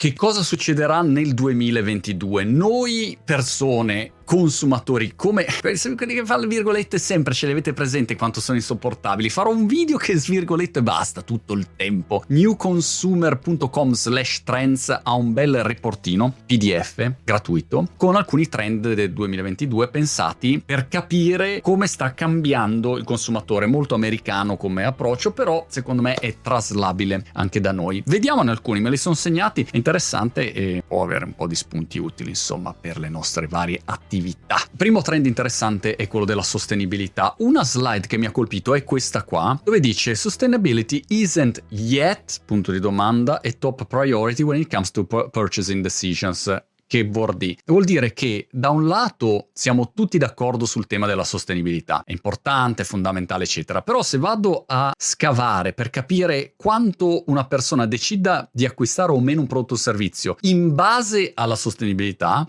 Che cosa succederà nel 2022? Noi persone consumatori, come quelli che fanno le virgolette sempre ce le avete presente quanto sono insopportabili. Farò un video che svirgoletto e basta tutto il tempo. newconsumer.com slash trends ha un bel reportino PDF gratuito con alcuni trend del 2022 pensati per capire come sta cambiando il consumatore, molto americano come approccio, però secondo me è traslabile anche da noi. Vediamone alcuni, me li sono segnati, è interessante e può avere un po' di spunti utili insomma per le nostre varie attività attività. Primo trend interessante è quello della sostenibilità. Una slide che mi ha colpito è questa qua, dove dice Sustainability isn't yet, punto di domanda, a top priority when it comes to purchasing decisions che vuol dire? Vuol dire che da un lato siamo tutti d'accordo sul tema della sostenibilità, è importante, fondamentale, eccetera, però se vado a scavare per capire quanto una persona decida di acquistare o meno un prodotto o servizio in base alla sostenibilità,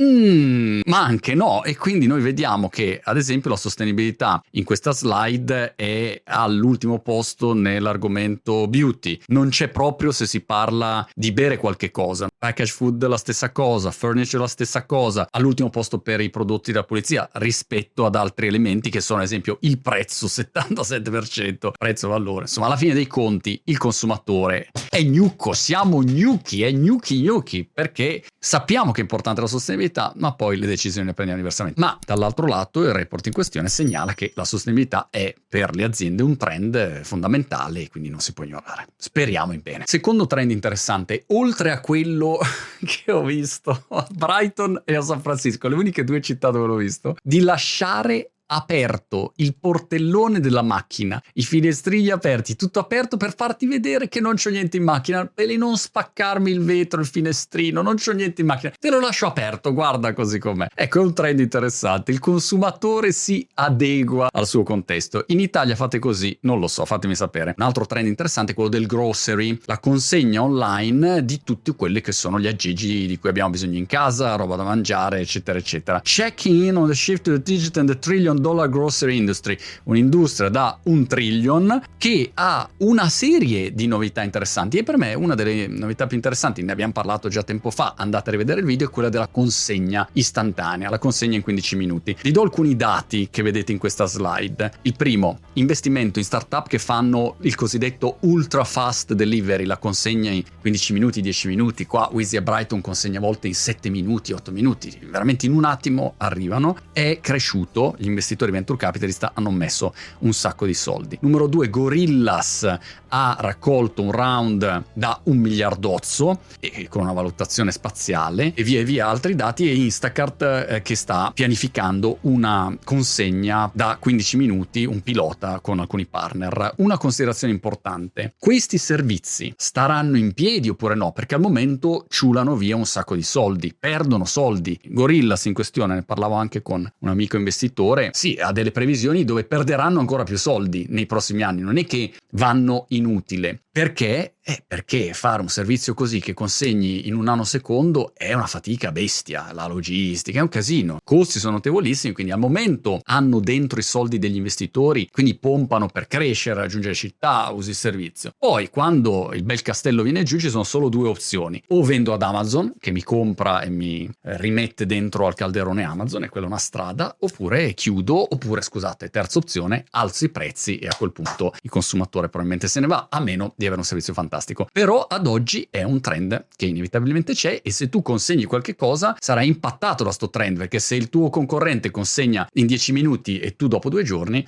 mm, ma anche no, e quindi noi vediamo che ad esempio la sostenibilità in questa slide è all'ultimo posto nell'argomento beauty, non c'è proprio se si parla di bere qualche cosa, package food la stessa cosa, cosa, furniture la stessa cosa, all'ultimo posto per i prodotti della polizia rispetto ad altri elementi che sono ad esempio il prezzo 77%, prezzo valore. Insomma, alla fine dei conti il consumatore è gnucco, siamo gnucchi, è gnucchi gnucchi, perché sappiamo che è importante la sostenibilità, ma poi le decisioni le prendiamo diversamente. Ma dall'altro lato il report in questione segnala che la sostenibilità è per le aziende un trend fondamentale e quindi non si può ignorare. Speriamo in bene. Secondo trend interessante, oltre a quello che ho visto visto a Brighton e a San Francisco, le uniche due città dove l'ho visto, di lasciare aperto il portellone della macchina, i finestrini aperti, tutto aperto per farti vedere che non c'ho niente in macchina, e non spaccarmi il vetro, il finestrino, non c'ho niente in macchina, te lo lascio aperto, guarda così com'è. Ecco, è un trend interessante, il consumatore si adegua al suo contesto. In Italia fate così? Non lo so, fatemi sapere. Un altro trend interessante è quello del grocery, la consegna online di tutti quelli che sono gli aggeggi di cui abbiamo bisogno in casa, roba da mangiare, eccetera, eccetera. Checking in on the shift to the digital and the trillion dollar grocery industry, un'industria da un trillion che ha una serie di novità interessanti e per me una delle novità più interessanti, ne abbiamo parlato già tempo fa, andate a rivedere il video, è quella della consegna istantanea, la consegna in 15 minuti. Vi do alcuni dati che vedete in questa slide. Il primo, investimento in startup che fanno il cosiddetto ultra fast delivery, la consegna in 15 minuti, 10 minuti, qua Wizzy e Brighton consegna a volte in 7 minuti, 8 minuti, veramente in un attimo arrivano, è cresciuto gli investimenti investitori venture capitalist hanno messo un sacco di soldi. Numero due, Gorillas ha raccolto un round da un miliardozzo e con una valutazione spaziale e via via altri dati e Instacart eh, che sta pianificando una consegna da 15 minuti, un pilota con alcuni partner. Una considerazione importante, questi servizi staranno in piedi oppure no? Perché al momento ciulano via un sacco di soldi, perdono soldi. Gorillas in questione, ne parlavo anche con un amico investitore, sì, ha delle previsioni dove perderanno ancora più soldi nei prossimi anni, non è che vanno inutile. Perché? Eh, perché fare un servizio così che consegni in un nanosecondo è una fatica bestia, la logistica è un casino, i costi sono notevolissimi, quindi al momento hanno dentro i soldi degli investitori, quindi pompano per crescere, raggiungere città, usi il servizio. Poi quando il bel castello viene giù ci sono solo due opzioni, o vendo ad Amazon che mi compra e mi eh, rimette dentro al calderone Amazon e quella è una strada, oppure chiudo, oppure scusate, terza opzione, alzo i prezzi e a quel punto il consumatore probabilmente se ne va, a meno di avere un servizio fantastico. Però ad oggi è un trend che inevitabilmente c'è e se tu consegni qualche cosa sarai impattato da sto trend perché se il tuo concorrente consegna in 10 minuti e tu dopo due giorni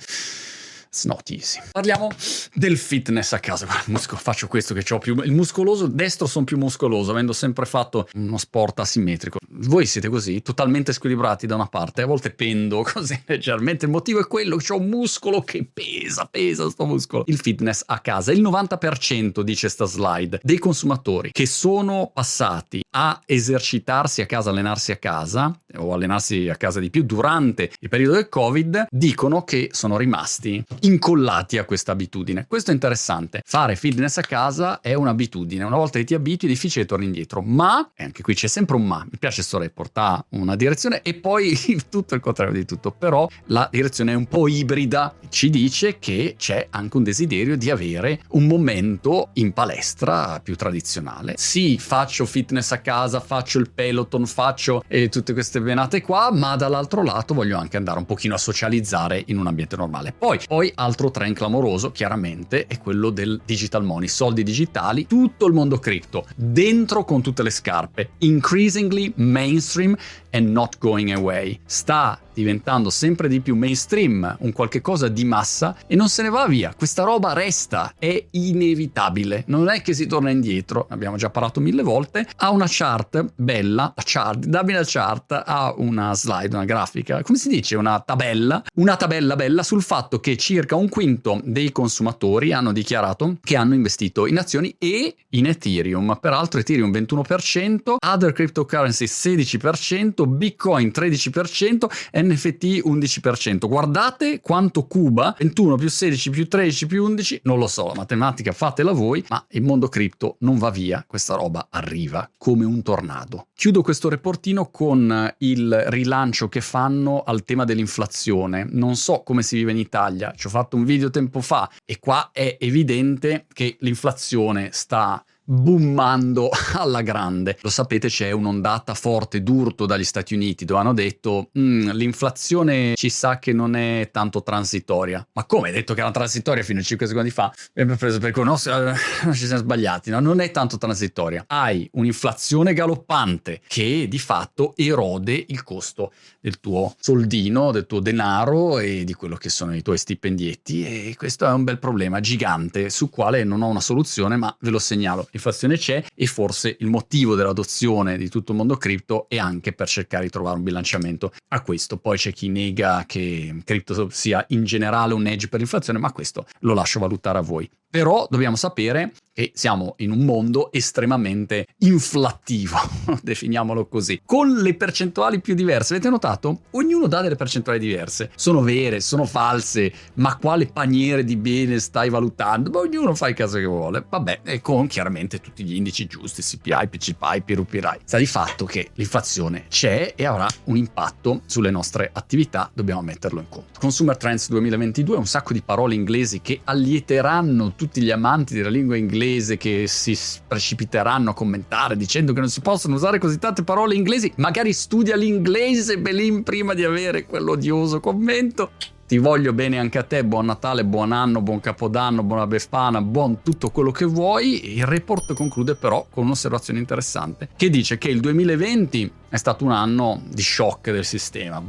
It's not easy. Parliamo del fitness a casa. Muscolo, faccio questo che ho più. Il muscoloso destro sono più muscoloso, avendo sempre fatto uno sport asimmetrico. Voi siete così, totalmente squilibrati da una parte, a volte pendo così leggermente. Il motivo è quello che ho un muscolo che pesa, pesa sto muscolo. Il fitness a casa. Il 90% dice sta slide dei consumatori che sono passati a esercitarsi a casa, allenarsi a casa o allenarsi a casa di più durante il periodo del Covid, dicono che sono rimasti incollati a questa abitudine. Questo è interessante. Fare fitness a casa è un'abitudine. Una volta che ti abitui è difficile tornare indietro. Ma, e anche qui c'è sempre un ma, mi piace sto ha una direzione e poi tutto il contrario di tutto. Però la direzione è un po' ibrida. Ci dice che c'è anche un desiderio di avere un momento in palestra più tradizionale. Sì, faccio fitness a casa, faccio il peloton, faccio eh, tutte queste venate qua, ma dall'altro lato voglio anche andare un pochino a socializzare in un ambiente normale. Poi, poi altro trend clamoroso, chiaramente, è quello del digital money, soldi digitali, tutto il mondo cripto, dentro con tutte le scarpe, increasingly mainstream and not going away. Sta diventando sempre di più mainstream, un qualche cosa di massa e non se ne va via. Questa roba resta, è inevitabile. Non è che si torna indietro, abbiamo già parlato mille volte. Ha una chart bella, la chart, dammi la chart, ha una slide, una grafica, come si dice, una tabella, una tabella bella sul fatto che circa un quinto dei consumatori hanno dichiarato che hanno investito in azioni e in Ethereum. Peraltro Ethereum 21%, other cryptocurrency 16%, Bitcoin 13% e NFT 11%. Guardate quanto Cuba, 21 più 16 più 13 più 11, non lo so, la matematica fatela voi, ma il mondo cripto non va via, questa roba arriva come un tornado. Chiudo questo reportino con il rilancio che fanno al tema dell'inflazione. Non so come si vive in Italia, ci ho fatto un video tempo fa e qua è evidente che l'inflazione sta boomando alla grande. Lo sapete, c'è un'ondata forte d'urto dagli Stati Uniti dove hanno detto mm, l'inflazione ci sa che non è tanto transitoria. Ma come hai detto che era transitoria fino a 5 secondi fa? Mi abbiamo preso per quello, no, ci siamo sbagliati, no? non è tanto transitoria. Hai un'inflazione galoppante che di fatto erode il costo del tuo soldino, del tuo denaro e di quello che sono i tuoi stipendietti e questo è un bel problema gigante su quale non ho una soluzione, ma ve lo segnalo l'inflazione c'è e forse il motivo dell'adozione di tutto il mondo cripto è anche per cercare di trovare un bilanciamento a questo. Poi c'è chi nega che cripto sia in generale un edge per l'inflazione, ma questo lo lascio valutare a voi. Però dobbiamo sapere che siamo in un mondo estremamente inflattivo, definiamolo così, con le percentuali più diverse. Avete notato? Ognuno dà delle percentuali diverse. Sono vere, sono false, ma quale paniere di bene stai valutando? Ma ognuno fa il caso che vuole. Vabbè, e con chiaramente tutti gli indici giusti, CPI, PCPI, PIRUPIRAI. Sta di fatto che l'inflazione c'è e avrà un impatto sulle nostre attività, dobbiamo metterlo in conto. Consumer Trends 2022, un sacco di parole inglesi che allieteranno tutti gli amanti della lingua inglese che si precipiteranno a commentare dicendo che non si possono usare così tante parole inglesi, magari studia l'inglese Belin prima di avere quell'odioso commento. Ti voglio bene anche a te, buon Natale, buon anno, buon Capodanno, buona Befana, buon tutto quello che vuoi. Il report conclude però con un'osservazione interessante che dice che il 2020 è stato un anno di shock del sistema.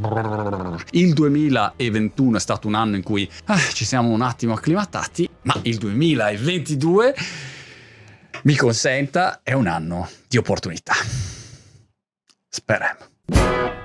Il 2021 è stato un anno in cui ah, ci siamo un attimo acclimatati, ma il 2022 mi consenta è un anno di opportunità. Speriamo.